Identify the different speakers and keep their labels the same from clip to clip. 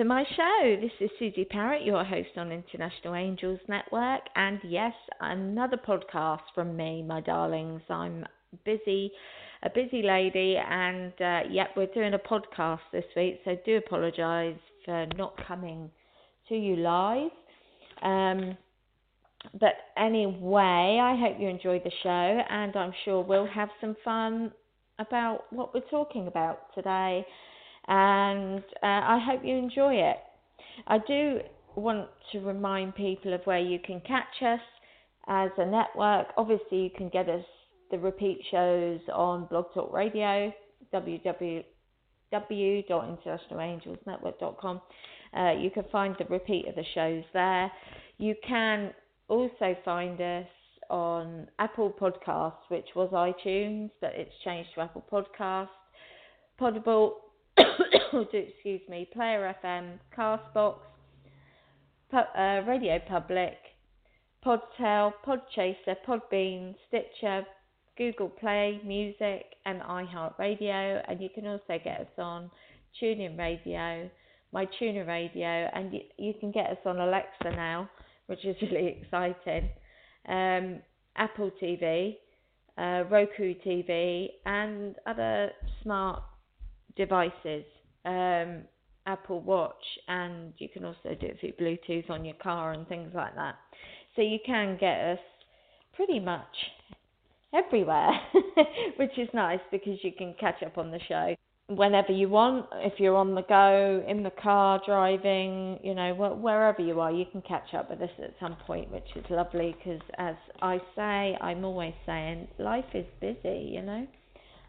Speaker 1: to my show. This is Suzi Parrett, your host on International Angels Network, and yes, another podcast from me, my darlings. I'm busy, a busy lady, and uh, yep, we're doing a podcast this week, so do apologise for not coming to you live. Um, but anyway, I hope you enjoyed the show, and I'm sure we'll have some fun about what we're talking about today. And uh, I hope you enjoy it. I do want to remind people of where you can catch us as a network. Obviously, you can get us the repeat shows on Blog Talk Radio, www.internationalangelsnetwork.com. Uh, you can find the repeat of the shows there. You can also find us on Apple Podcasts, which was iTunes, but it's changed to Apple Podcasts, Podable, excuse me, Player FM, Castbox, uh, Radio Public, Podtail, Podchaser, Podbean, Stitcher, Google Play Music, and iHeartRadio. And you can also get us on TuneIn Radio, My Tuner Radio, and you, you can get us on Alexa now which is really exciting. Um, Apple TV, uh, Roku TV, and other smart devices. Um, Apple Watch, and you can also do it through Bluetooth on your car and things like that. So you can get us pretty much everywhere, which is nice because you can catch up on the show whenever you want. If you're on the go, in the car, driving, you know, wherever you are, you can catch up with us at some point, which is lovely because, as I say, I'm always saying, life is busy, you know.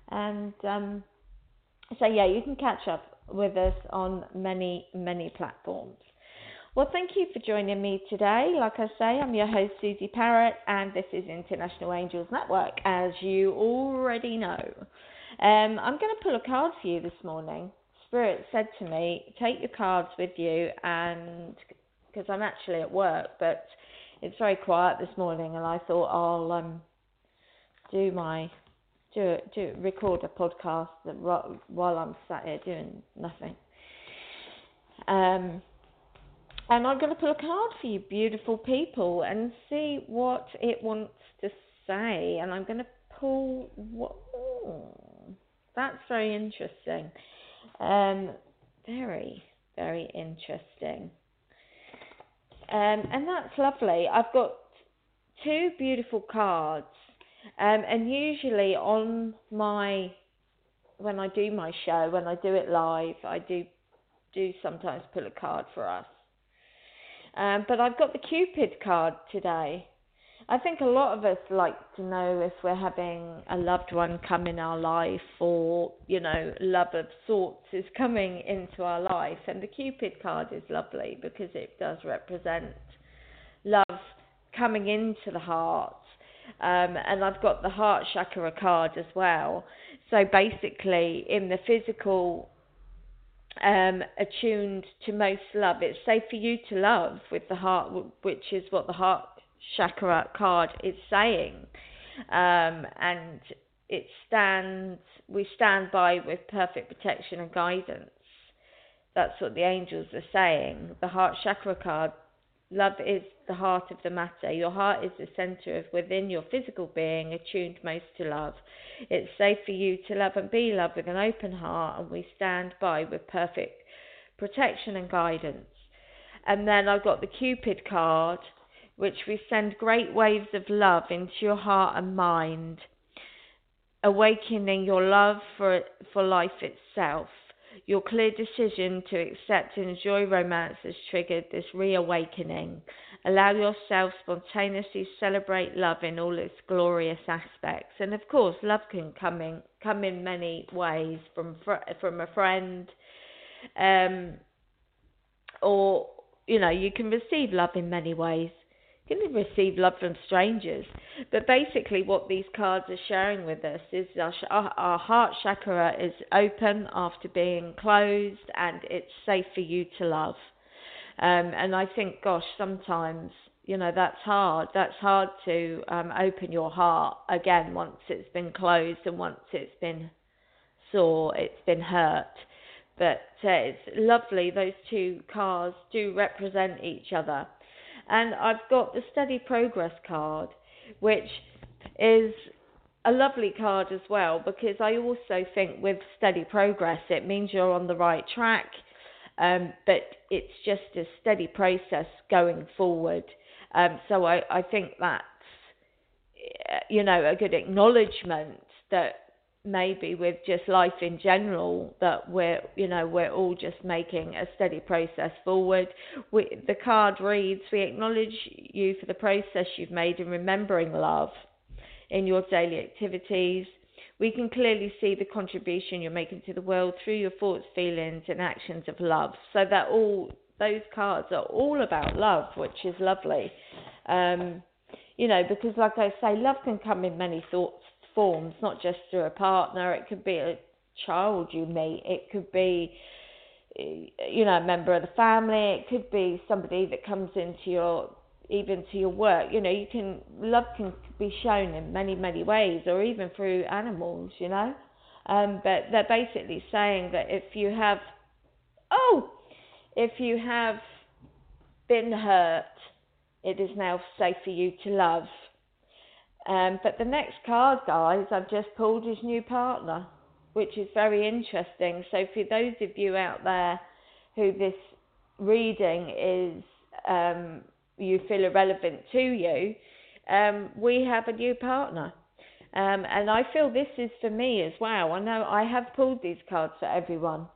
Speaker 1: And um, so, yeah, you can catch up with us on many, many platforms. Well, thank you for joining me today. Like I say, I'm your host, Suzi Parrett, and this is International Angels Network, as you already know. Um, I'm going to pull a card for you this morning. Spirit said to me, take your cards with you, and because I'm actually at work, but it's very quiet this morning, and I thought I'll um, do my do do record a podcast while I'm sat here doing nothing. Um, and I'm going to pull a card for you, beautiful people, and see what it wants to say. And I'm going to pull. That's very interesting. Um, very, very interesting. Um, and that's lovely. I've got two beautiful cards. Um, and usually on my, when I do my show, when I do it live, I do do sometimes pull a card for us. Um, but I've got the Cupid card today. I think a lot of us like to know if we're having a loved one come in our life or, you know, love of sorts is coming into our life. And the Cupid card is lovely because it does represent love coming into the heart. Um, and I've got the heart chakra card as well. So basically, in the physical, um, attuned to most love, it's safe for you to love with the heart, which is what the heart chakra card is saying. Um, and it stands, we stand by with perfect protection and guidance. That's what the angels are saying. The heart chakra card, love is the heart of the matter. Your heart is the center of within your physical being, attuned most to love. It's safe for you to love and be loved with an open heart, and we stand by with perfect protection and guidance. And then I've got the Cupid card, which we send great waves of love into your heart and mind, awakening your love for, for life itself. Your clear decision to accept and enjoy romance has triggered this reawakening. Allow yourself spontaneously celebrate love in all its glorious aspects. And of course, love can come in come in many ways from from a friend, um, or you know you can receive love in many ways can receive love from strangers. But basically, what these cards are sharing with us is our, our heart chakra is open after being closed, and it's safe for you to love. Um, and I think, gosh, sometimes you know that's hard. That's hard to um, open your heart again once it's been closed and once it's been sore, it's been hurt. But uh, it's lovely, those two cards do represent each other. And I've got the Steady Progress card, which is a lovely card as well because I also think with steady progress it means you're on the right track, um, but it's just a steady process going forward. Um, so I, I think that's you know a good acknowledgement that maybe with just life in general that we're you know we're all just making a steady process forward. We, the card reads we acknowledge you for the process you've made in remembering love in your daily activities. We can clearly see the contribution you're making to the world through your thoughts feelings and actions of love. So that all those cards are all about love which is lovely. Um, you know because like i say love can come in many thoughts forms, not just through a partner. It could be a child you meet. It could be, you know, a member of the family. It could be somebody that comes into your even to your work. You know, you can love can be shown in many many ways, or even through animals. You know, um, but they're basically saying that if you have, oh, if you have been hurt, it is now safe for you to love. Um, but the next card, guys, I've just pulled is new partner, which is very interesting. So for those of you out there who this reading is um, you feel irrelevant to you, um, we have a new partner. Um, and I feel this is for me as well. I know I have pulled these cards for everyone,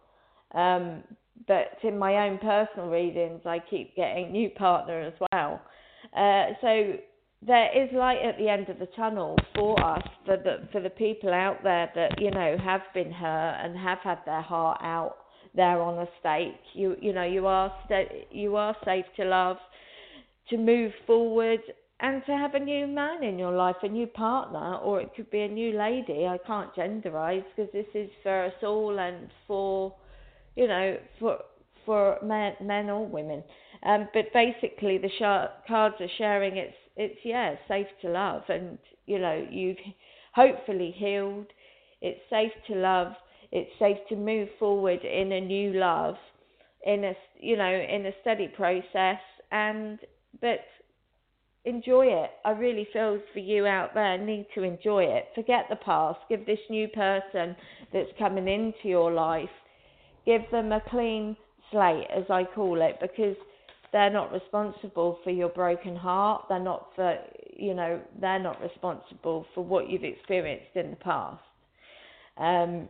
Speaker 1: um, but in my own personal readings, I keep getting new partner as well. Uh, so there is light at the end of the tunnel for us, for the for the people out there that you know have been hurt and have had their heart out there on a stake. You you know you are st- you are safe to love, to move forward, and to have a new man in your life, a new partner, or it could be a new lady. I can't genderize because this is for us all and for you know for for men men or women. Um, but basically, the sh- cards are sharing it's it's yeah safe to love and you know you've hopefully healed. It's safe to love. It's safe to move forward in a new love in a you know in a steady process. And but enjoy it. I really feel for you out there. Need to enjoy it. Forget the past. Give this new person that's coming into your life give them a clean slate as i call it because they're not responsible for your broken heart. They're not for you know they're not responsible for what you've experienced in the past. Um,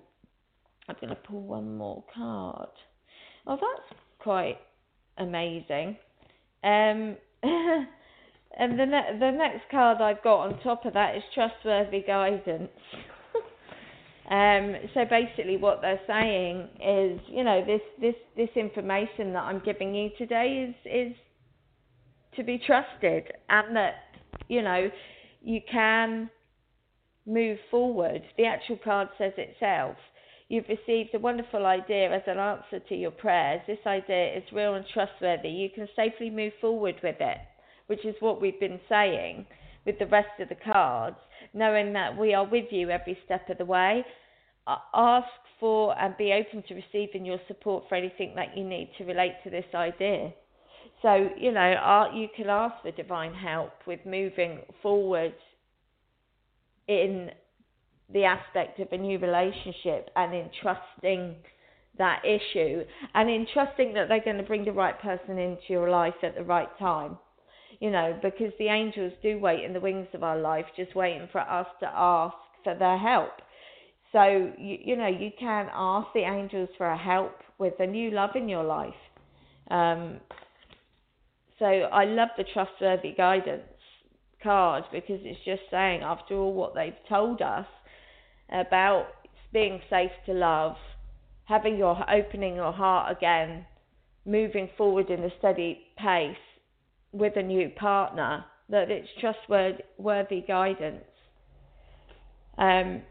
Speaker 1: I'm going to pull one more card. Oh, that's quite amazing. Um, and the ne- the next card I've got on top of that is trustworthy guidance. Um, so basically, what they're saying is, you know, this this this information that I'm giving you today is is to be trusted, and that you know you can move forward. The actual card says itself. You've received a wonderful idea as an answer to your prayers. This idea is real and trustworthy. You can safely move forward with it, which is what we've been saying with the rest of the cards, knowing that we are with you every step of the way. Ask for and be open to receiving your support for anything that you need to relate to this idea. So, you know, you can ask for divine help with moving forward in the aspect of a new relationship and in trusting that issue and in trusting that they're going to bring the right person into your life at the right time you know, because the angels do wait in the wings of our life, just waiting for us to ask for their help. So, you, you know, you can ask the angels for help with a new love in your life. Um, so, I love the trustworthy guidance card because it's just saying, after all what they've told us about being safe to love, having your opening your heart again, moving forward in a steady pace, with a new partner that it's trustworthy guidance. Um,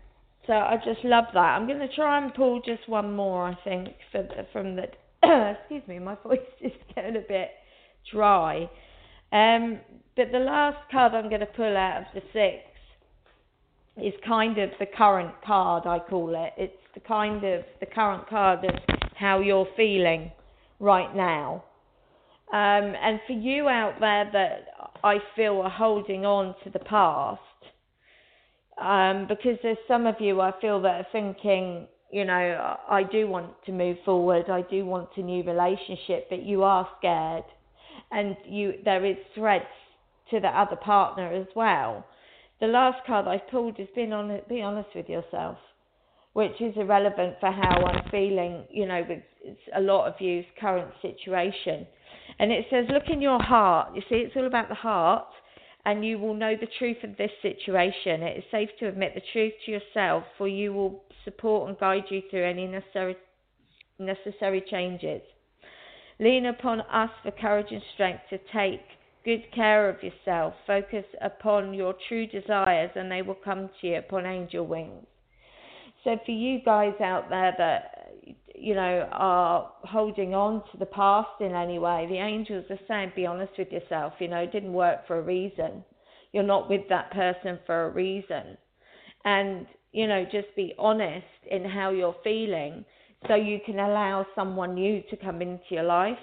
Speaker 1: so I just love that. I'm going to try and pull just one more, I think, for, from the. excuse me, my voice is getting a bit dry. Um, but the last card I'm going to pull out of the six is kind of the current card, I call it. It's the kind of the current card of how you're feeling right now. Um, and for you out there that I feel are holding on to the past, um, because there's some of you I feel that are thinking, you know, I do want to move forward, I do want a new relationship, but you are scared, and you there is threats to the other partner as well. The last card I've pulled is being on, be honest with yourself, which is irrelevant for how I'm feeling, you know, with a lot of you's current situation. And it says, look in your heart. You see, it's all about the heart, and you will know the truth of this situation. It is safe to admit the truth to yourself, for you will support and guide you through any necessary necessary changes. Lean upon us for courage and strength to take good care of yourself. Focus upon your true desires, and they will come to you upon angel wings. So, for you guys out there that you know are holding on to the past in any way, the angels are saying, "Be honest with yourself. You know, it didn't work for a reason. You're not with that person for a reason, and you know, just be honest in how you're feeling." So you can allow someone new to come into your life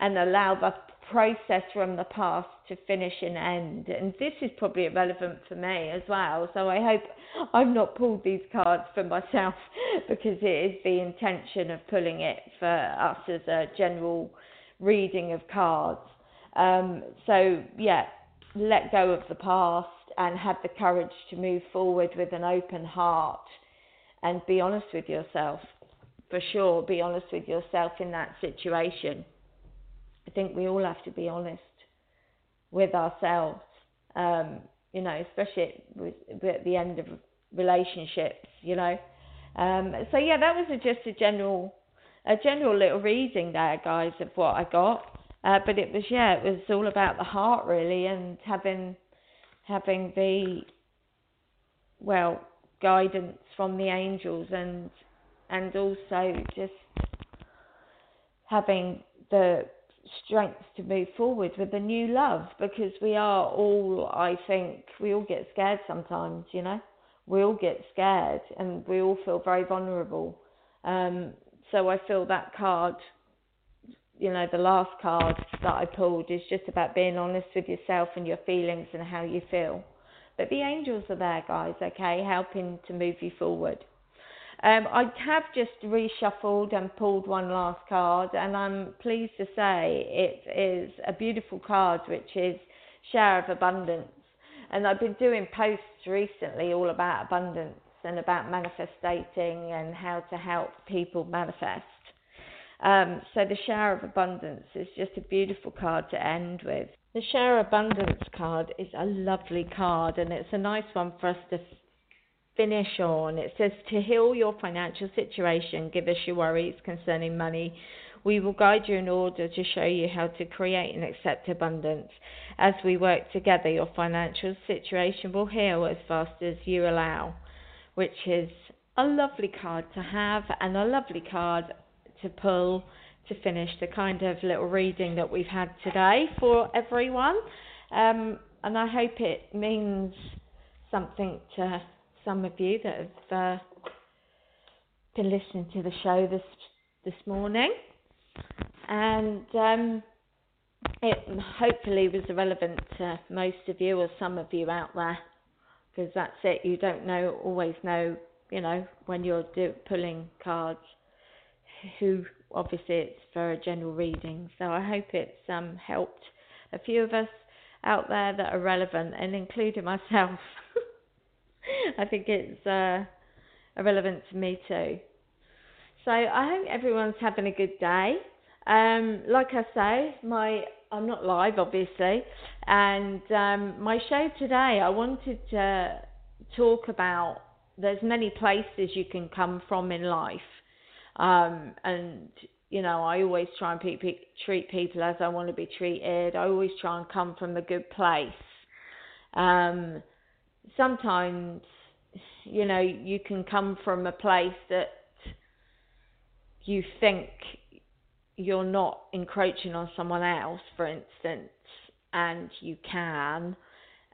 Speaker 1: and allow the process from the past to finish and end. And this is probably relevant for me as well. So I hope I've not pulled these cards for myself because it is the intention of pulling it for us as a general reading of cards. Um, so, yeah, let go of the past and have the courage to move forward with an open heart and be honest with yourself. For sure, be honest with yourself in that situation. Think we all have to be honest with ourselves. Um, you know, especially with, at the end of relationships. You know, um, so yeah, that was a, just a general, a general little reading there, guys, of what I got. Uh, but it was yeah, it was all about the heart really, and having having the well guidance from the angels and and also just having the strength to move forward with a new love because we are all, I think, we all get scared sometimes, you know. We all get scared and we all feel very vulnerable. Um, so I feel that card, you know, the last card that I pulled is just about being honest with yourself and your feelings and how you feel. But the angels are there, guys, okay, helping to move you forward. Um, I have just reshuffled and pulled one last card, and I'm pleased to say it is a beautiful card, which is Shower of Abundance. And I've been doing posts recently all about abundance and about manifesting and how to help people manifest. Um, so the Shower of Abundance is just a beautiful card to end with. The Shower Abundance card is a lovely card, and it's a nice one for us to finish on. It says to heal your financial situation, give us your worries concerning money. We will guide you in order to show you how to create and accept abundance. As we work together, your financial situation will heal as fast as you allow, which is a lovely card to have and a lovely card to pull to finish the kind of little reading that we've had today for everyone. Um, and I hope it means something to some of you that have uh, been listening to the show this this morning, and um, it hopefully was relevant to most of you or some of you out there, because that's it. You don't know always know, you know, when you're do, pulling cards, who obviously it's for a general reading. So I hope it's um, helped a few of us out there that are relevant, and including myself. I think it's uh, relevant to me too. So I hope everyone's having a good day. Um, like I say, my I'm not live obviously, and um, my show today I wanted to talk about. There's many places you can come from in life, um, and you know I always try and pe- pe- treat people as I want to be treated. I always try and come from a good place. Um, sometimes, you know, you can come from a place that you think you're not encroaching on someone else, for instance, and you can.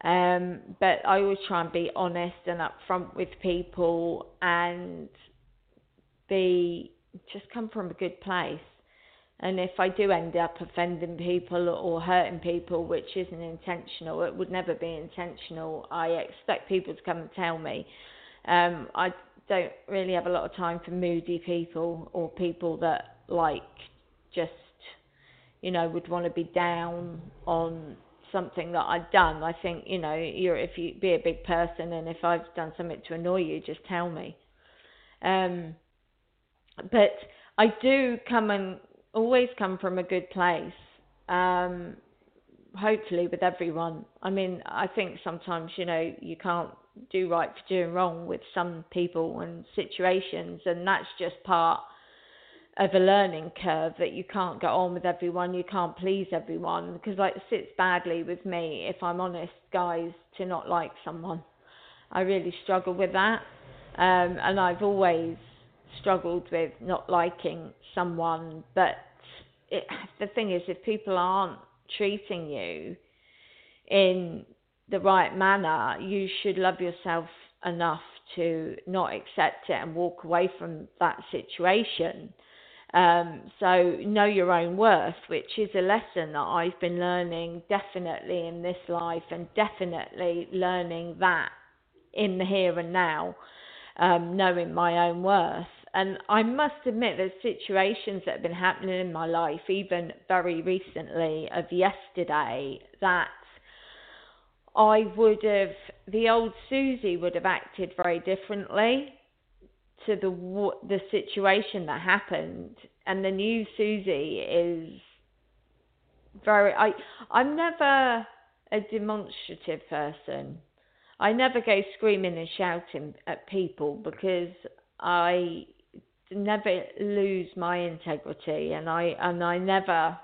Speaker 1: Um, but I always try and be honest and upfront with people and be just come from a good place. And if I do end up offending people or hurting people, which isn't intentional, it would never be intentional. I expect people to come and tell me. Um, I don't really have a lot of time for moody people or people that like just, you know, would want to be down on something that I've done. I think, you know, you're if you be a big person and if I've done something to annoy you, just tell me. Um, but I do come and always come from a good place. Um, hopefully with everyone. I mean, I think sometimes, you know, you can't do right for doing wrong with some people and situations, and that's just part of a learning curve that you can't get on with everyone, you can't please everyone because like it sits badly with me if I'm honest, guys, to not like someone. I really struggle with that, um, and I've always struggled with not liking someone. But it, the thing is, if people aren't treating you in the right manner, you should love yourself enough to not accept it and walk away from that situation. Um, so know your own worth, which is a lesson that I've been learning definitely in this life and definitely learning that in the here and now, um, knowing my own worth. And I must admit, there's situations that have been happening in my life, even very recently, of yesterday, that I would have, the old Suzi would have acted very differently to the the situation that happened, and the new Suzi is very. I I'm never a demonstrative person. I never go screaming and shouting at people because I never lose my integrity and I and I never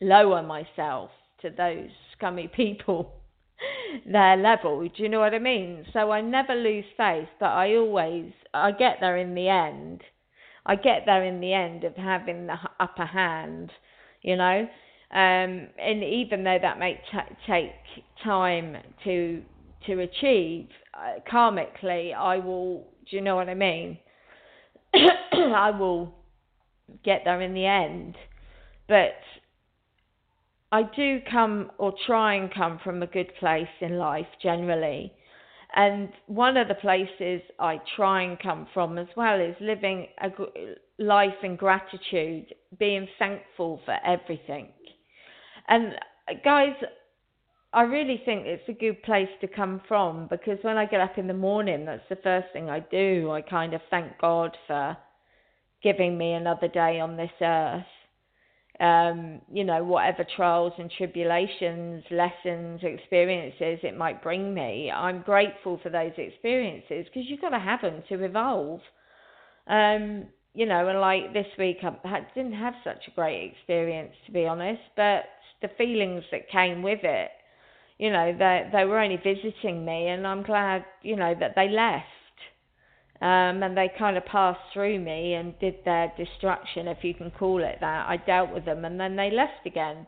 Speaker 1: lower myself to those scummy people their level. Do you know what I mean? So I never lose faith, but I always I get there in the end. I get there in the end of having the upper hand, you know. Um, and even though that may t- take time to to achieve, uh, karmically, I will. Do you know what I mean? I will get there in the end, but I do come or try and come from a good place in life generally. And one of the places I try and come from as well is living a life in gratitude, being thankful for everything. And uh, guys, I really think it's a good place to come from because when I get up in the morning, that's the first thing I do. I kind of thank God for giving me another day on this earth um, you know, whatever trials and tribulations, lessons, experiences it might bring me, I'm grateful for those experiences because you've got to have them to evolve. Um, you know, and like this week, I didn't have such a great experience to be honest, but the feelings that came with it, you know, they they were only visiting me, and I'm glad, you know, that they left um, and they kind of passed through me and did their destruction, if you can call it that. I dealt with them, and then they left again.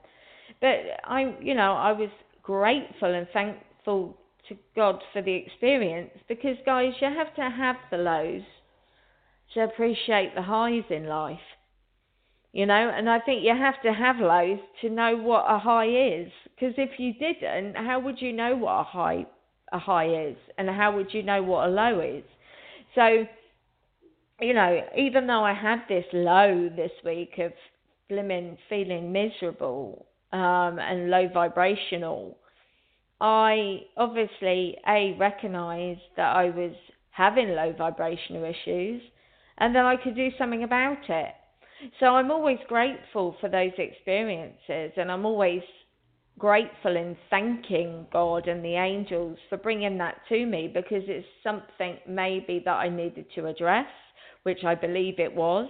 Speaker 1: But I, you know, I was grateful and thankful to God for the experience because, guys, you have to have the lows to appreciate the highs in life. You know, and I think you have to have lows to know what a high is. Because if you didn't, how would you know what a high a high is, and how would you know what a low is? So, you know, even though I had this low this week of blimmin' feeling miserable um, and low vibrational, I obviously a recognised that I was having low vibrational issues, and that I could do something about it. So I'm always grateful for those experiences, and I'm always grateful and thanking God and the angels for bringing that to me because it's something maybe that I needed to address, which I believe it was.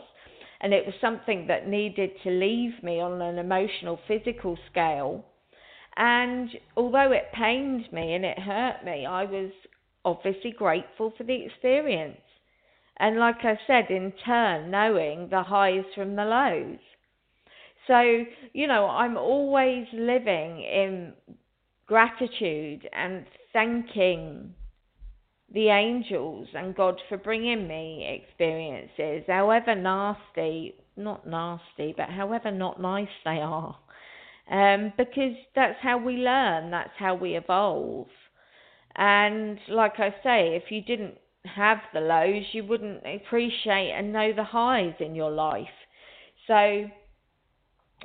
Speaker 1: And it was something that needed to leave me on an emotional, physical scale. And although it pained me and it hurt me, I was obviously grateful for the experience. And like I said, in turn, knowing the highs from the lows. So, you know, I'm always living in gratitude and thanking the angels and God for bringing me experiences, however nasty, not nasty, but however not nice they are. Um, because that's how we learn, that's how we evolve. And like I say, if you didn't have the lows, you wouldn't appreciate and know the highs in your life. So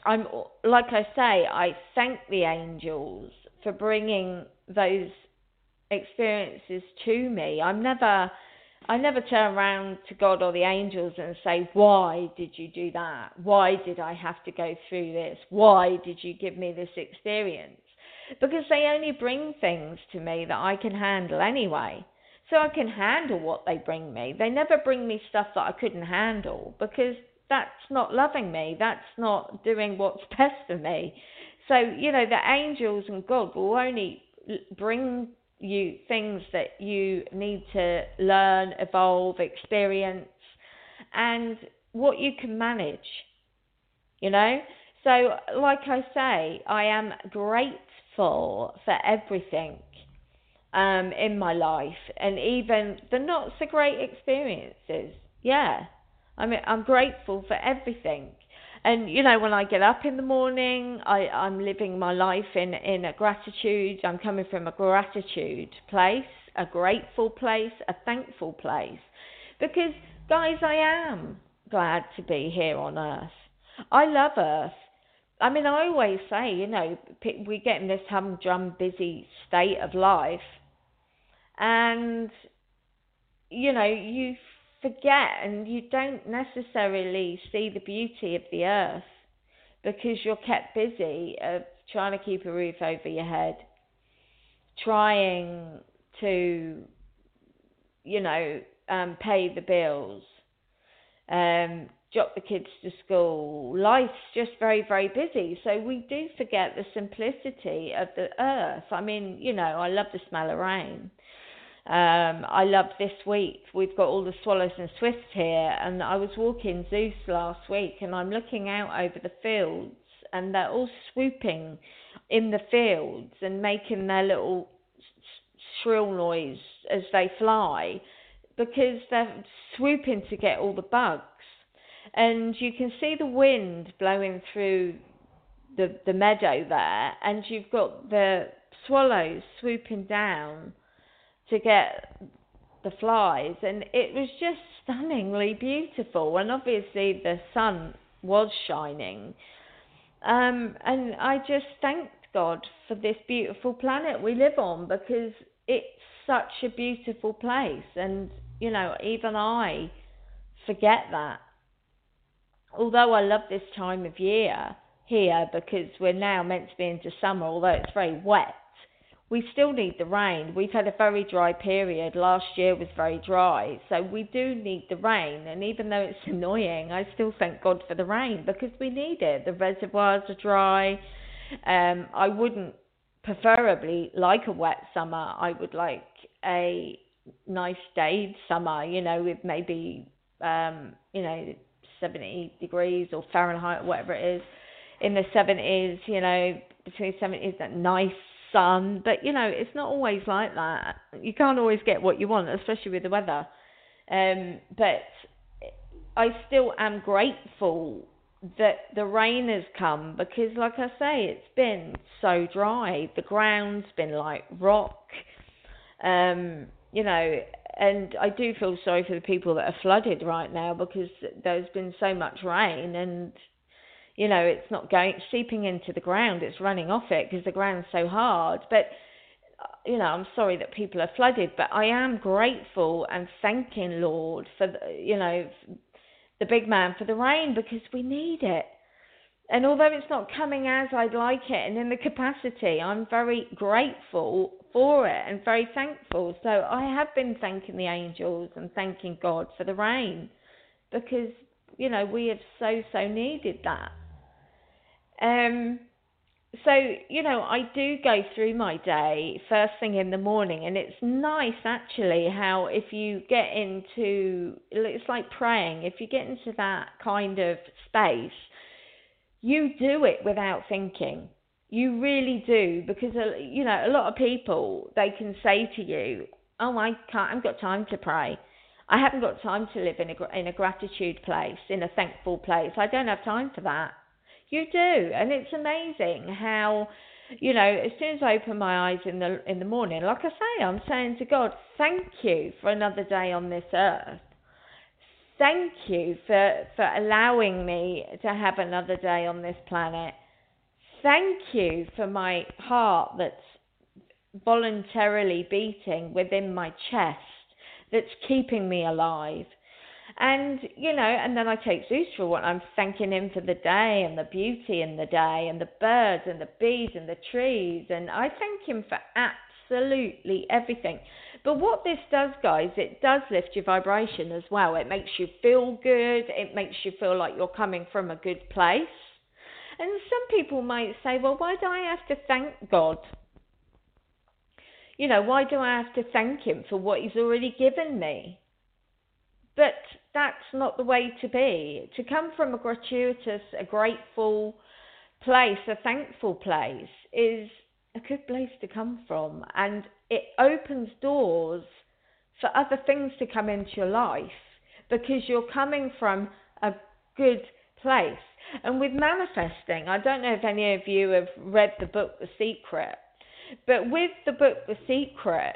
Speaker 1: I'm like I say, I thank the angels for bringing those experiences to me. I'm never I never turn around to God or the angels and say, Why did you do that? Why did I have to go through this? Why did you give me this experience? Because they only bring things to me that I can handle anyway. So I can handle what they bring me. They never bring me stuff that I couldn't handle because that's not loving me. That's not doing what's best for me. So, you know, the angels and God will only bring you things that you need to learn, evolve, experience, and what you can manage. You know? So, like I say, I am grateful for everything um, in my life and even the not so great experiences. Yeah. I mean, I'm grateful for everything. And you know, when I get up in the morning, I, I'm living my life in, in a gratitude. I'm coming from a gratitude place, a grateful place, a thankful place. Because, guys, I am glad to be here on earth. I love earth. I mean, I always say, you know, we get in this humdrum, busy state of life, and you know, you forget and you don't necessarily see the beauty of the earth because you're kept busy of trying to keep a roof over your head, trying to, you know, um, pay the bills, um, drop the kids to school. Life's just very, very busy. So we do forget the simplicity of the earth. I mean, you know, I love the smell of rain. Um, I love this week. We've got all the swallows and swifts here, and I was walking Zeus last week, and I'm looking out over the fields, and they're all swooping in the fields and making their little shrill noise as they fly because they're swooping to get all the bugs. And you can see the wind blowing through the, the meadow there, and you've got the swallows swooping down to get the flies, and it was just stunningly beautiful. And obviously, the sun was shining. Um, and I just thanked God for this beautiful planet we live on because it's such a beautiful place. And, you know, even I forget that. Although I love this time of year here because we're now meant to be into summer, although it's very wet we still need the rain. We've had a very dry period. Last year was very dry. So we do need the rain. And even though it's annoying, I still thank God for the rain because we need it. The reservoirs are dry. Um, I wouldn't preferably like a wet summer. I would like a nice day summer, you know, with maybe, um, you know, 70 degrees or Fahrenheit, whatever it is, in the 70s, you know, between 70s, that nice sun, but you know, it's not always like that. You can't always get what you want, especially with the weather. Um, but I still am grateful that the rain has come because, like I say, it's been so dry. The ground's been like rock. Um, you know, and I do feel sorry for the people that are flooded right now because there's been so much rain and you know, it's not going seeping into the ground, it's running off it because the ground's so hard. But uh, you know, I'm sorry that people are flooded, but I am grateful and thanking Lord for the, you know the big man for the rain because we need it. And although it's not coming as I'd like it and in the capacity, I'm very grateful for it and very thankful. So I have been thanking the angels and thanking God for the rain because you know we have so so needed that. Um, so, you know, I do go through my day first thing in the morning, and it's nice actually how if you get into it's like praying, if you get into that kind of space, you do it without thinking. You really do because uh, you know a lot of people they can say to you, "Oh, I can't. I've got time to pray. I haven't got time to live in a in a gratitude place, in a thankful place. I don't have time for that." You do, and it's amazing how you know, as soon as I open my eyes in the in the morning, like I say, I'm saying to God, thank you for another day on this earth. Thank you for for allowing me to have another day on this planet. Thank you for my heart that's voluntarily beating within my chest, that's keeping me alive. And, you know, and then I take Zeus for what I'm thanking him for the day and the beauty in the day and the birds and the bees and the trees. And I thank him for absolutely everything. But what this does, guys, it does lift your vibration as well. It makes you feel good. It makes you feel like you're coming from a good place. And some people might say, well, why do I have to thank God? You know, why do I have to thank Him for what He's already given me? But that's not the way to be. To come from a gratuitous, a grateful place, a thankful place, is a good place to come from. And it opens doors for other things to come into your life because you're coming from a good place. And with manifesting, I don't know if any of you have read the book The Secret, but with the book The Secret,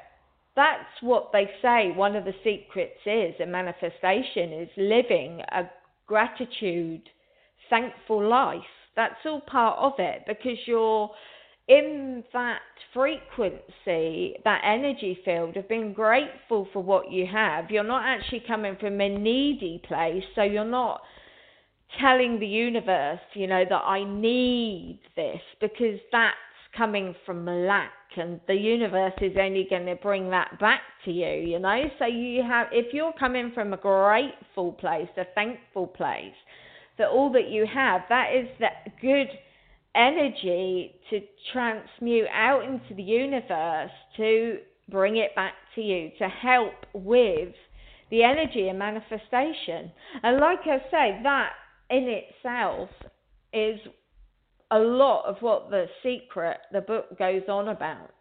Speaker 1: that's what they say one of the secrets is a manifestation is living a gratitude, thankful life. That's all part of it because you're in that frequency, that energy field of being grateful for what you have. You're not actually coming from a needy place, so you're not telling the universe, you know, that I need this because that's coming from lack and the universe is only going to bring that back to you, you know? So you have if you're coming from a grateful place, a thankful place, that all that you have, that is that good energy to transmute out into the universe to bring it back to you, to help with the energy and manifestation. And like I say, that in itself is a lot of what the secret, the book goes on about,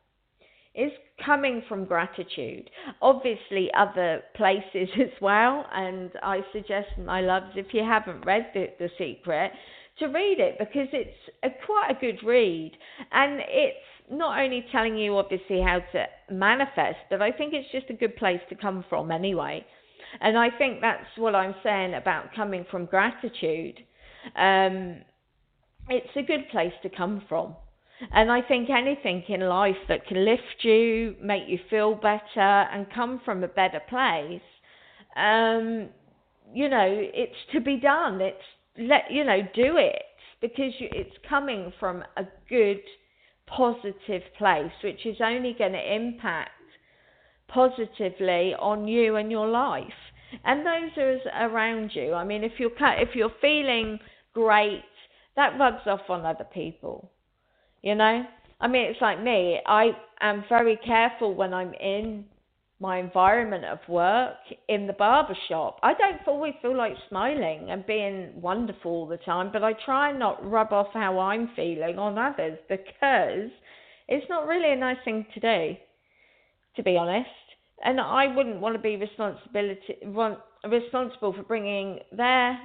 Speaker 1: is coming from gratitude. Obviously, other places as well. And I suggest, my loves, if you haven't read the, the secret, to read it because it's a, quite a good read. And it's not only telling you, obviously, how to manifest, but I think it's just a good place to come from anyway. And I think that's what I'm saying about coming from gratitude. Um, it's a good place to come from. And I think anything in life that can lift you, make you feel better, and come from a better place, um, you know, it's to be done. It's let you know, do it because you, it's coming from a good, positive place, which is only going to impact positively on you and your life and those are around you. I mean, if you're if you're feeling great that rubs off on other people. You know? I mean, it's like me. I am very careful when I'm in my environment of work in the barber shop. I don't always feel like smiling and being wonderful all the time, but I try and not rub off how I'm feeling on others because it's not really a nice thing to do, to be honest. And I wouldn't want to be responsibility responsible for bringing their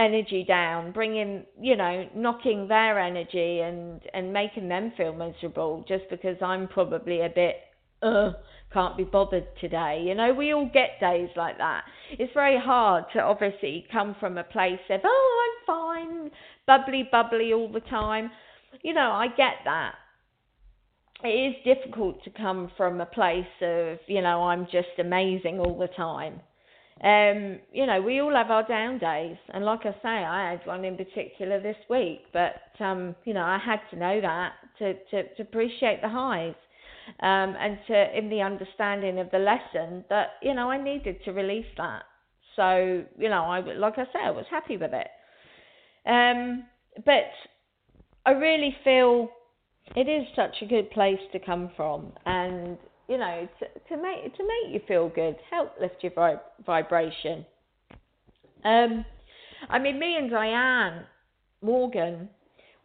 Speaker 1: energy down, bringing, you know, knocking their energy and and making them feel miserable just because I'm probably a bit uh can't be bothered today. You know, we all get days like that. It's very hard to obviously come from a place of, oh, I'm fine, bubbly, bubbly all the time. You know, I get that. It is difficult to come from a place of, you know, I'm just amazing all the time um, you know, we all have our down days, and like I say, I had one in particular this week. But um, you know, I had to know that to to, to appreciate the highs, um, and to in the understanding of the lesson that you know I needed to release that. So you know, I like I say, I was happy with it. Um, but I really feel it is such a good place to come from, and you know, to, to make to make you feel good, help lift your vib- vibration. Um, I mean, me and Dianne Morgan,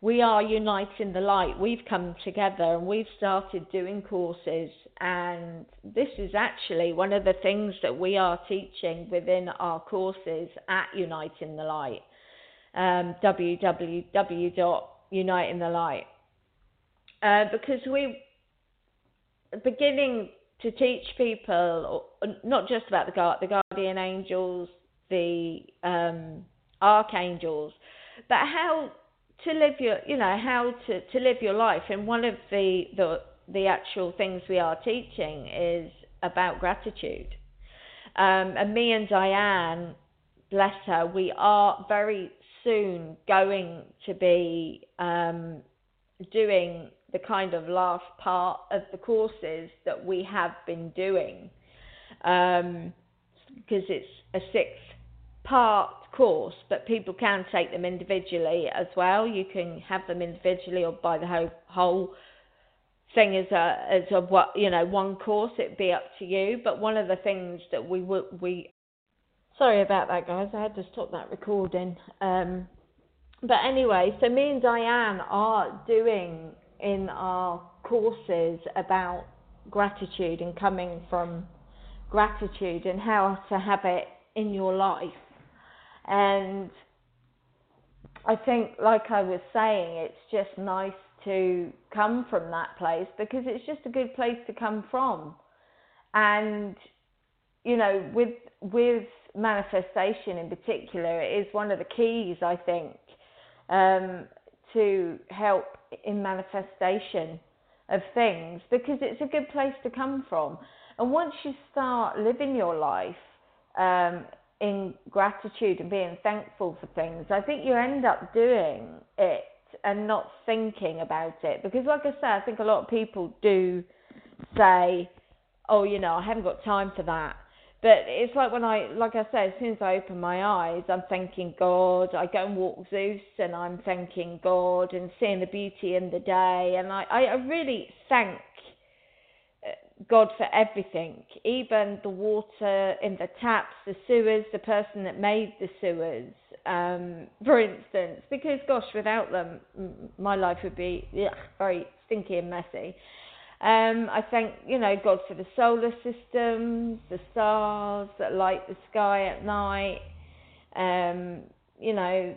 Speaker 1: we are uniting the light. We've come together and we've started doing courses, and this is actually one of the things that we are teaching within our courses at Unite in the Light. Um, www.uniteinthelight. Uh, because we beginning to teach people not just about the the guardian angels, the um, archangels, but how to live your, you know, how to, to live your life. And one of the, the, the actual things we are teaching is about gratitude. Um, and me and Dianne, bless her, we are very soon going to be um, doing the kind of last part of the courses that we have been doing because um, it's a six part course, but people can take them individually as well. You can have them individually or buy the whole whole thing as a as a what you know one course. It'd be up to you. But one of the things that we would we sorry about that, guys. I had to stop that recording. Um, but anyway, so me and Dianne are doing in our courses about gratitude and coming from gratitude and how to have it in your life and I think, like I was saying, it's just nice to come from that place because it's just a good place to come from. And, you know, with, with manifestation in particular, it is one of the keys, I think, um, to help in manifestation of things because it's a good place to come from. And once you start living your life um, in gratitude and being thankful for things, I think you end up doing it and not thinking about it. Because, like I said, I think a lot of people do say, oh, you know, I haven't got time for that. But it's like when I, like I said, as soon as I open my eyes, I'm thanking God. I go and walk Zeus and I'm thanking God and seeing the beauty in the day. And I, I really thank God for everything, even the water in the taps, the sewers, the person that made the sewers, um, for instance, because gosh, without them, my life would be ugh, very stinky and messy. Um, I thank you know God for the solar system, the stars that light the sky at night, um, you know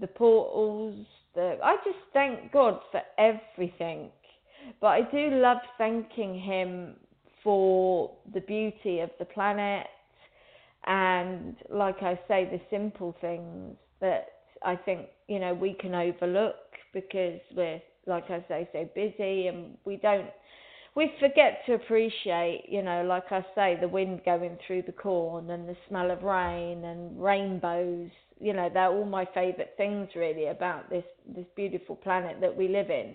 Speaker 1: the portals. The I just thank God for everything but I do love thanking him for the beauty of the planet and, like I say, the simple things that I think, you know, we can overlook because we're, like I say, so busy and we don't we forget to appreciate, you know, like I say, the wind going through the corn and the smell of rain and rainbows. You know, they're all my favourite things really about this this beautiful planet that we live in.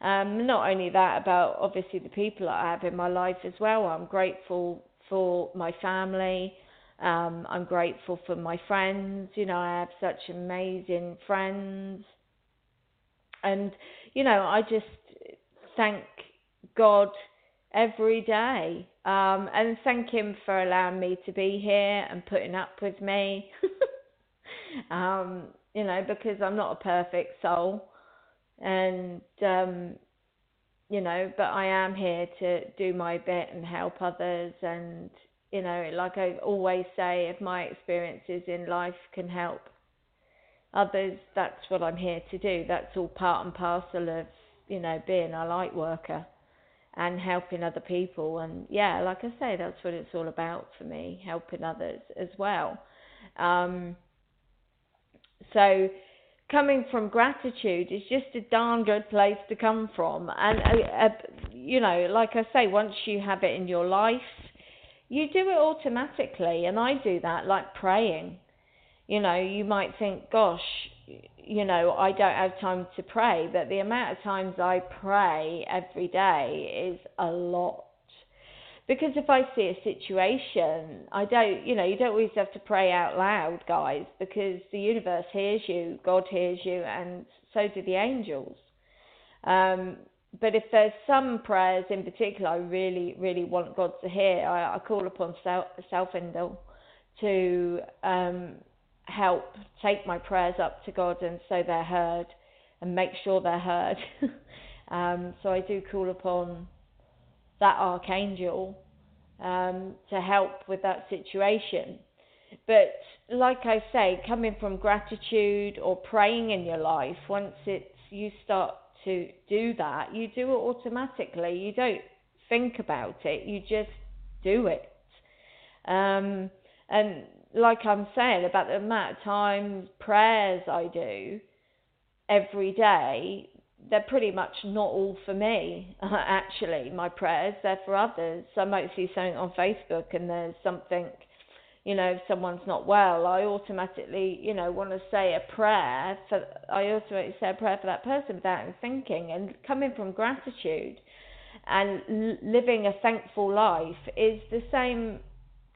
Speaker 1: Um, not only that, about obviously the people I have in my life as well. I'm grateful for my family. Um, I'm grateful for my friends. You know, I have such amazing friends. And, you know, I just thank God every day um, and thank Him for allowing me to be here and putting up with me. um, you know, because I'm not a perfect soul and um, you know, but I am here to do my bit and help others. And you know, like I always say, if my experiences in life can help others, that's what I'm here to do. That's all part and parcel of you know being a light worker and helping other people. And yeah, like I say, that's what it's all about for me, helping others as well. Um, so coming from gratitude is just a darn good place to come from. And, uh, uh, you know, like I say, once you have it in your life, you do it automatically. And I do that, like praying. You know, you might think, gosh, you know, I don't have time to pray, but the amount of times I pray every day is a lot because if I see a situation, I don't, you know, you don't always have to pray out loud, guys, because the universe hears you, God hears you, and so do the angels. Um, but if there's some prayers in particular I really, really want God to hear, I, I call upon Sandalphon to um, help take my prayers up to God and so they're heard and make sure they're heard. um, so I do call upon that archangel um, to help with that situation. But like I say, coming from gratitude or praying in your life, once it's you start to do that, you do it automatically. You don't think about it. You just do it. Um, and like I'm saying about the amount of times prayers I do every day, they're pretty much not all for me. Actually, my prayers they're for others. I might see something on Facebook and there's something, you know, if someone's not well, I automatically, you know, want to say a prayer for. I automatically say a prayer for that person without even thinking. And coming from gratitude and living a thankful life is the same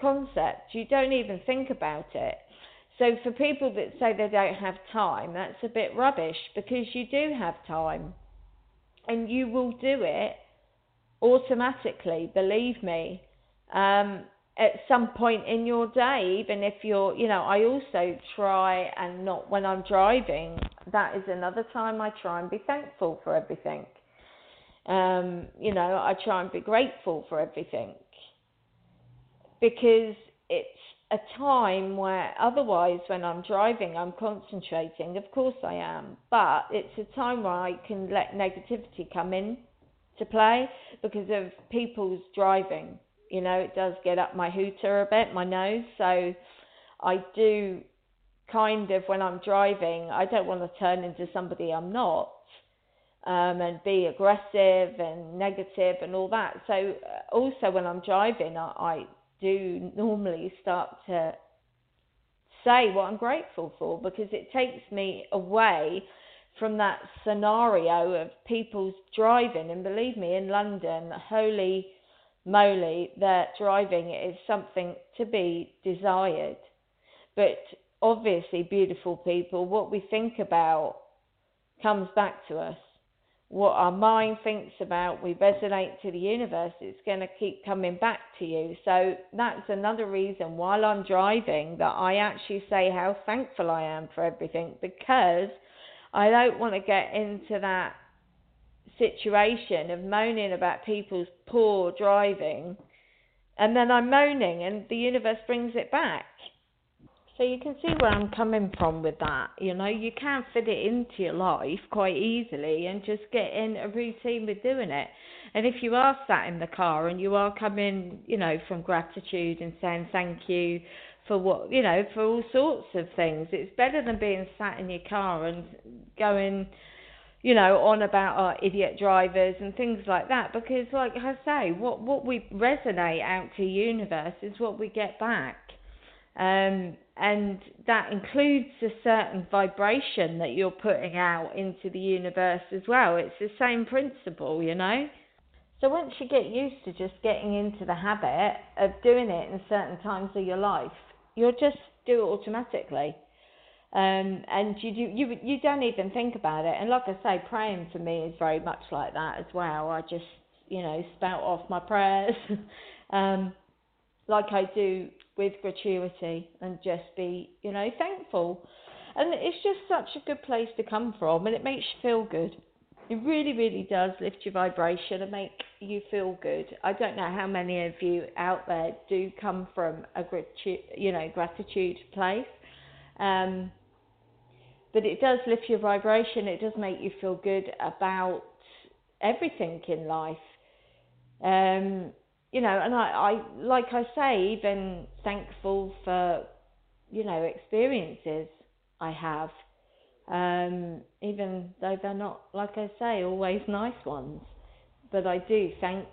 Speaker 1: concept. You don't even think about it. So for people that say they don't have time, that's a bit rubbish because you do have time. And you will do it automatically, believe me. Um, at some point in your day, even if you're, you know, I also try and not when I'm driving, that is another time I try and be thankful for everything. Um, you know, I try and be grateful for everything because it's a time where otherwise when I'm driving I'm concentrating. Of course I am but it's a time where I can let negativity come in to play because of people's driving. You know it does get up my hooter a bit my nose. So I do kind of when I'm driving I don't want to turn into somebody I'm not um, and be aggressive and negative and all that. So uh, also when I'm driving I, I do normally start to say what I'm grateful for because it takes me away from that scenario of people's driving. And believe me, in London, holy moly, that driving is something to be desired. But obviously, beautiful people, what we think about comes back to us what our mind thinks about, we resonate to the universe, it's going to keep coming back to you. So that's another reason while I'm driving that I actually say how thankful I am for everything because I don't want to get into that situation of moaning about people's poor driving and then I'm moaning and the universe brings it back. So you can see where I'm coming from with that. You know, you can fit it into your life quite easily and just get in a routine with doing it. And if you are sat in the car and you are coming, you know, from gratitude and saying thank you for what, you know, for all sorts of things, it's better than being sat in your car and going, you know, on about our idiot drivers and things like that. Because, like I say, what what we resonate out to universe is what we get back. Um, and that includes a certain vibration that you're putting out into the universe as well. It's the same principle, you know. So once you get used to just getting into the habit of doing it in certain times of your life, you'll just do it automatically. Um, and you do you you don't even think about it. And like I say, praying for me is very much like that as well. I just you know spout off my prayers, um, like I do with gratuity and just be, you know, thankful. And it's just such a good place to come from and it makes you feel good. It really, really does lift your vibration and make you feel good. I don't know how many of you out there do come from a gratu- you know, gratitude place. Um, but it does lift your vibration. It does make you feel good about everything in life. Um, you know, and I, I, like I say, even thankful for, you know, experiences I have, um, even though they're not, like I say, always nice ones. But I do thank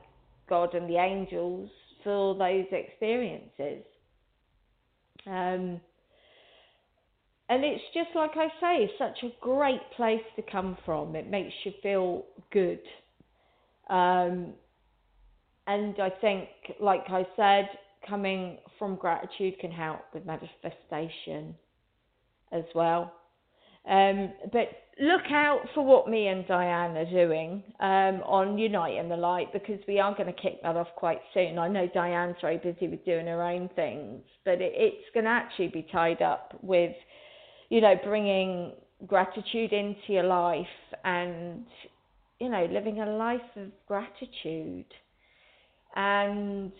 Speaker 1: God and the angels for those experiences. Um, and it's just like I say, such a great place to come from. It makes you feel good. Um, and I think, like I said, coming from gratitude can help with manifestation as well. Um, but look out for what me and Dianne are doing um, on Unite in the Light because we are going to kick that off quite soon. I know Dianne's very busy with doing her own things, but it, it's going to actually be tied up with, you know, bringing gratitude into your life and, you know, living a life of gratitude. And,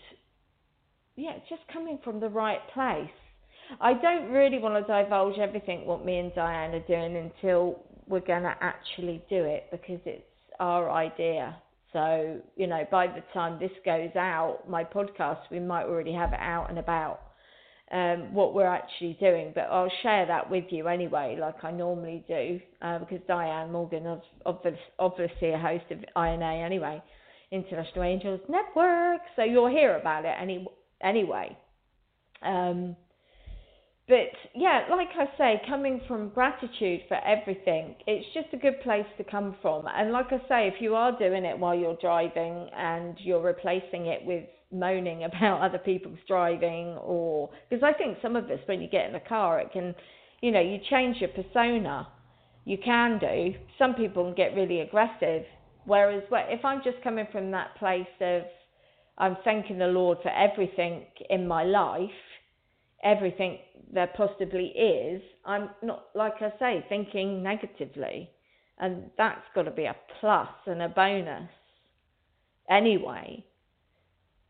Speaker 1: yeah, just coming from the right place. I don't really want to divulge everything what me and Dianne are doing until we're going to actually do it because it's our idea. So, you know, by the time this goes out, my podcast, we might already have it out and about um, what we're actually doing. But I'll share that with you anyway, like I normally do, uh, because Dianne Morgan is obviously a host of INA anyway, International Angels Network. So you'll hear about it any, anyway. Um, but yeah, like I say, coming from gratitude for everything, it's just a good place to come from. And like I say, if you are doing it while you're driving and you're replacing it with moaning about other people's driving, or because I think some of us, when you get in a car, it can, you know, you change your persona. You can do. Some people can get really aggressive. Whereas if I'm just coming from that place of, I'm thanking the Lord for everything in my life, everything there possibly is, I'm not, like I say, thinking negatively. And that's got to be a plus and a bonus anyway.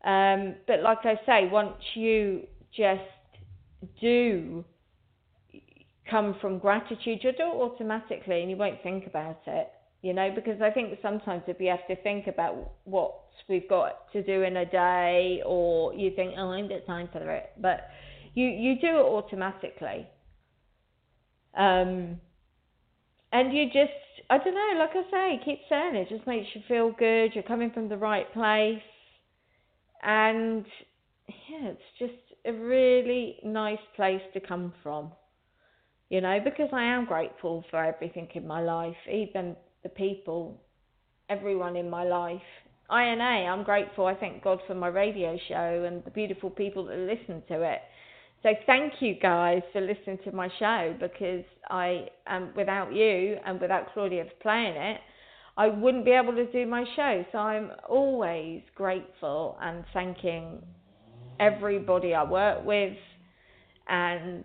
Speaker 1: Um, but like I say, once you just do come from gratitude, you'll do it automatically and you won't think about it, you know, because I think sometimes if you have to think about what we've got to do in a day or you think, oh, I ain't got time for it. But you you do it automatically. Um, and you just I don't know, like I say, keep saying it, just makes you feel good. You're coming from the right place, and yeah, it's just a really nice place to come from. You know, because I am grateful for everything in my life, even the people, everyone in my life. INA, I'm grateful. I thank God for my radio show and the beautiful people that listen to it. So thank you guys for listening to my show because I um without you and without Claudia playing it, I wouldn't be able to do my show. So I'm always grateful and thanking everybody I work with and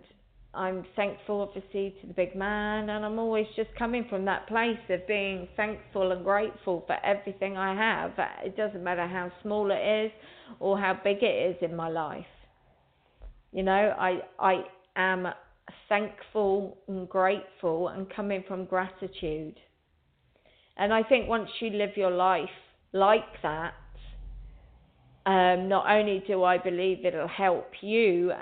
Speaker 1: I'm thankful obviously to the big man and I'm always just coming from that place of being thankful and grateful for everything I have. It doesn't matter how small it is or how big it is in my life. You know, I I am thankful and grateful and coming from gratitude. And I think once you live your life like that, um, not only do I believe it'll help you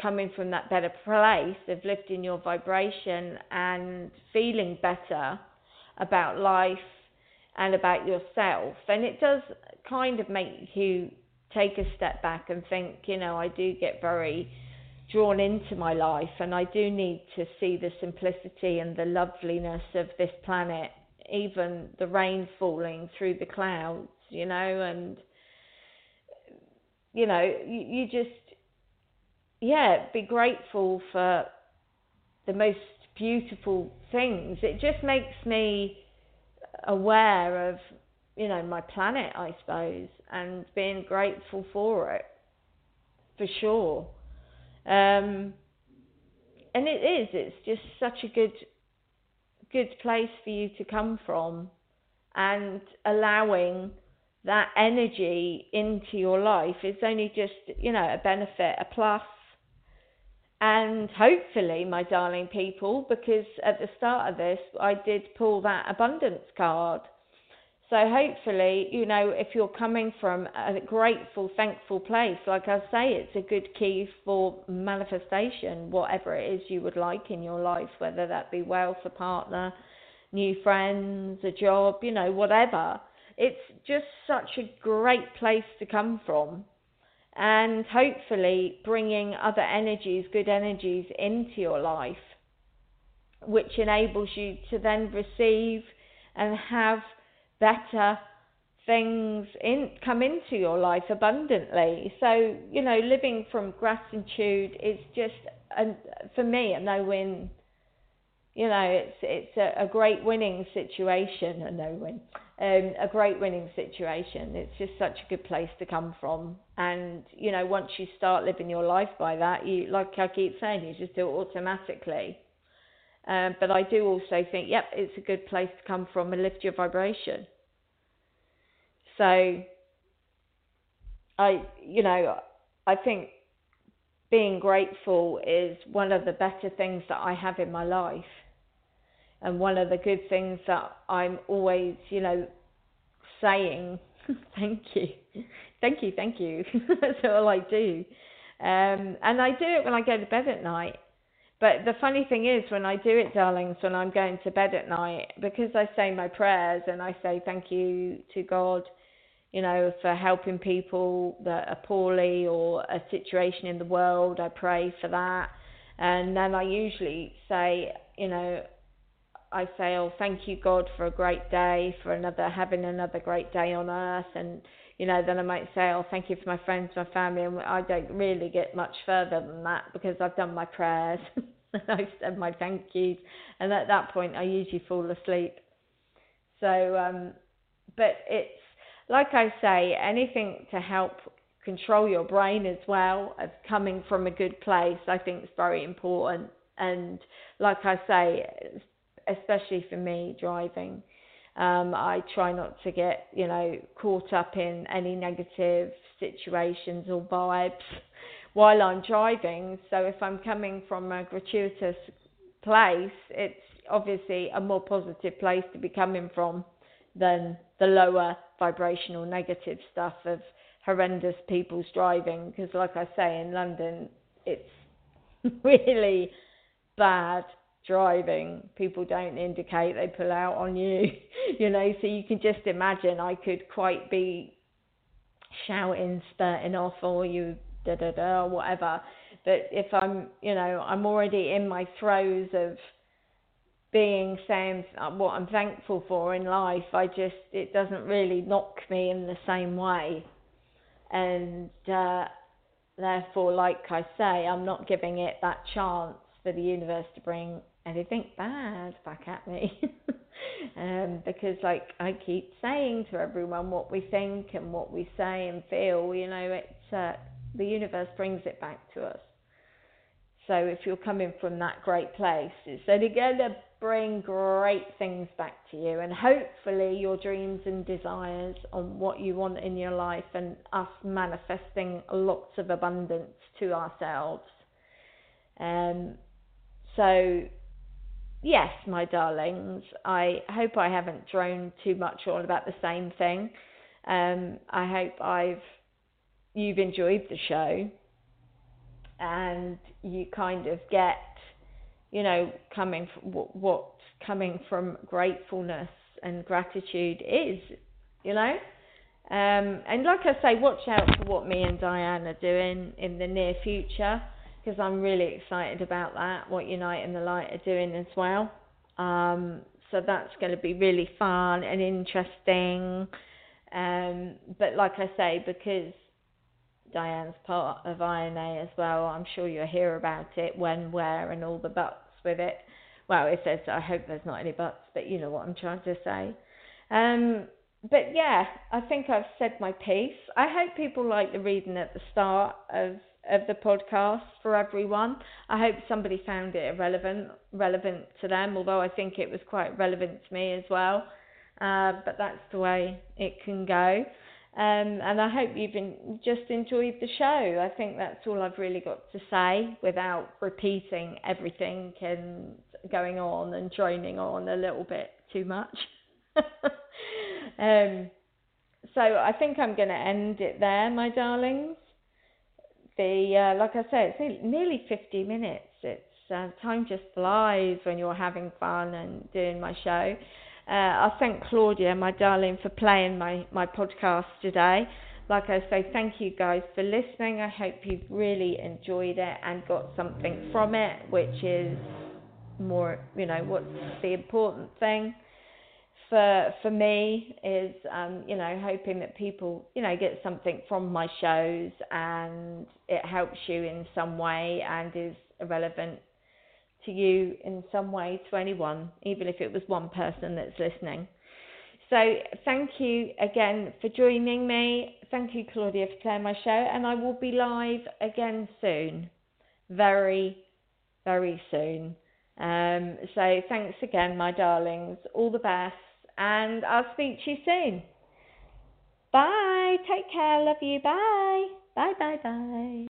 Speaker 1: coming from that better place of lifting your vibration and feeling better about life and about yourself, and it does kind of make you take a step back and think, you know, I do get very drawn into my life and I do need to see the simplicity and the loveliness of this planet, even the rain falling through the clouds, you know, and you know, you, you just yeah, be grateful for the most beautiful things. It just makes me aware of you know, my planet, I suppose, and being grateful for it, for sure. Um, and it is, it's just such a good, good place for you to come from, and allowing that energy into your life is only just, you know, a benefit, a plus. And hopefully, my darling people, because at the start of this, I did pull that abundance card so hopefully, you know, if you're coming from a grateful, thankful place, like I say, it's a good key for manifestation, whatever it is you would like in your life, whether that be wealth, a partner, new friends, a job, you know, whatever. It's just such a great place to come from. And hopefully bringing other energies, good energies into your life, which enables you to then receive and have better things in come into your life abundantly. So, you know, living from gratitude is just for me a no win. You know, it's it's a, a great winning situation, a no win, um, a great winning situation. It's just such a good place to come from, and you know, once you start living your life by that, you like I keep saying, you just do it automatically, Um, but I do also think, yep, it's a good place to come from and lift your vibration. So, I, you know, I think being grateful is one of the better things that I have in my life. And one of the good things that I'm always, you know, saying, thank you, thank you, thank you. That's all I do. Um, and I do it when I go to bed at night. But the funny thing is, when I do it, darlings, when I'm going to bed at night, because I say my prayers and I say thank you to God, you know, for helping people that are poorly or a situation in the world, I pray for that. And then I usually say, you know, I say, oh, thank you, God, for a great day, for another having another great day on earth, and you know, then I might say, oh, thank you for my friends, my family, and I don't really get much further than that because I've done my prayers, and I've said my thank yous, and at that point I usually fall asleep. So, um, but it's like I say, anything to help control your brain as well as coming from a good place, I think is very important. And like I say, especially for me driving, um, I try not to get, you know, caught up in any negative situations or vibes while I'm driving. So if I'm coming from a gratuitous place, it's obviously a more positive place to be coming from than the lower vibrational negative stuff of horrendous people's driving. Because, like I say, in London, it's really bad driving, people don't indicate they pull out on you, you know. So you can just imagine I could quite be shouting, spurting off, or you da da da, or whatever. But if I'm, you know, I'm already in my throes of being saying what I'm thankful for in life, I just it doesn't really knock me in the same way, and uh, therefore, like I say, I'm not giving it that chance for the universe to bring anything bad back at me. um, because, like I keep saying to everyone, what we think and what we say and feel, you know, it's uh, the universe brings it back to us. So if you're coming from that great place, it's only going to bring great things back to you, and hopefully your dreams and desires on what you want in your life, and us manifesting lots of abundance to ourselves. Um, so yes, my darlings, I hope I haven't droned too much on about the same thing. Um, I hope I've you've enjoyed the show and you kind of get, you know, coming from what, coming from gratefulness and gratitude is, you know. Um, and like I say, watch out for what me and Dianne are doing in the near future because I'm really excited about that, what Unite in the Light are doing as well. Um, so that's going to be really fun and interesting. Um, but like I say, because Dianne's part of INA as well, I'm sure you'll hear about it when, where, and all the buts with it. Well, it says, I hope there's not any buts, but you know what I'm trying to say. Um, but yeah, I think I've said my piece. I hope people like the reading at the start of of the podcast for everyone. I hope somebody found it relevant relevant to them, although I think it was quite relevant to me as well. Uh, but that's the way it can go. Um, and I hope you've been, just enjoyed the show. I think that's all I've really got to say without repeating everything and going on and droning on a little bit too much. um, so I think I'm going to end it there, my darlings the uh, like I said, it's nearly 50 minutes. It's uh, time just flies when you're having fun and doing my show. Uh, I thank Claudia, my darling, for playing my my podcast today. Like I say, thank you guys for listening. I hope you've really enjoyed it and got something from it, which is more, you know, what's the important thing for for me is um, you know hoping that people you know get something from my shows and it helps you in some way and is relevant to you in some way to anyone even if it was one person that's listening. So thank you again for joining me. Thank you claudia for playing my show and i will be live again soon. Very very soon. Um, so thanks again, my darlings. All the best, and I'll speak to you soon. Bye. Take care. Love you. Bye. Bye. Bye. Bye.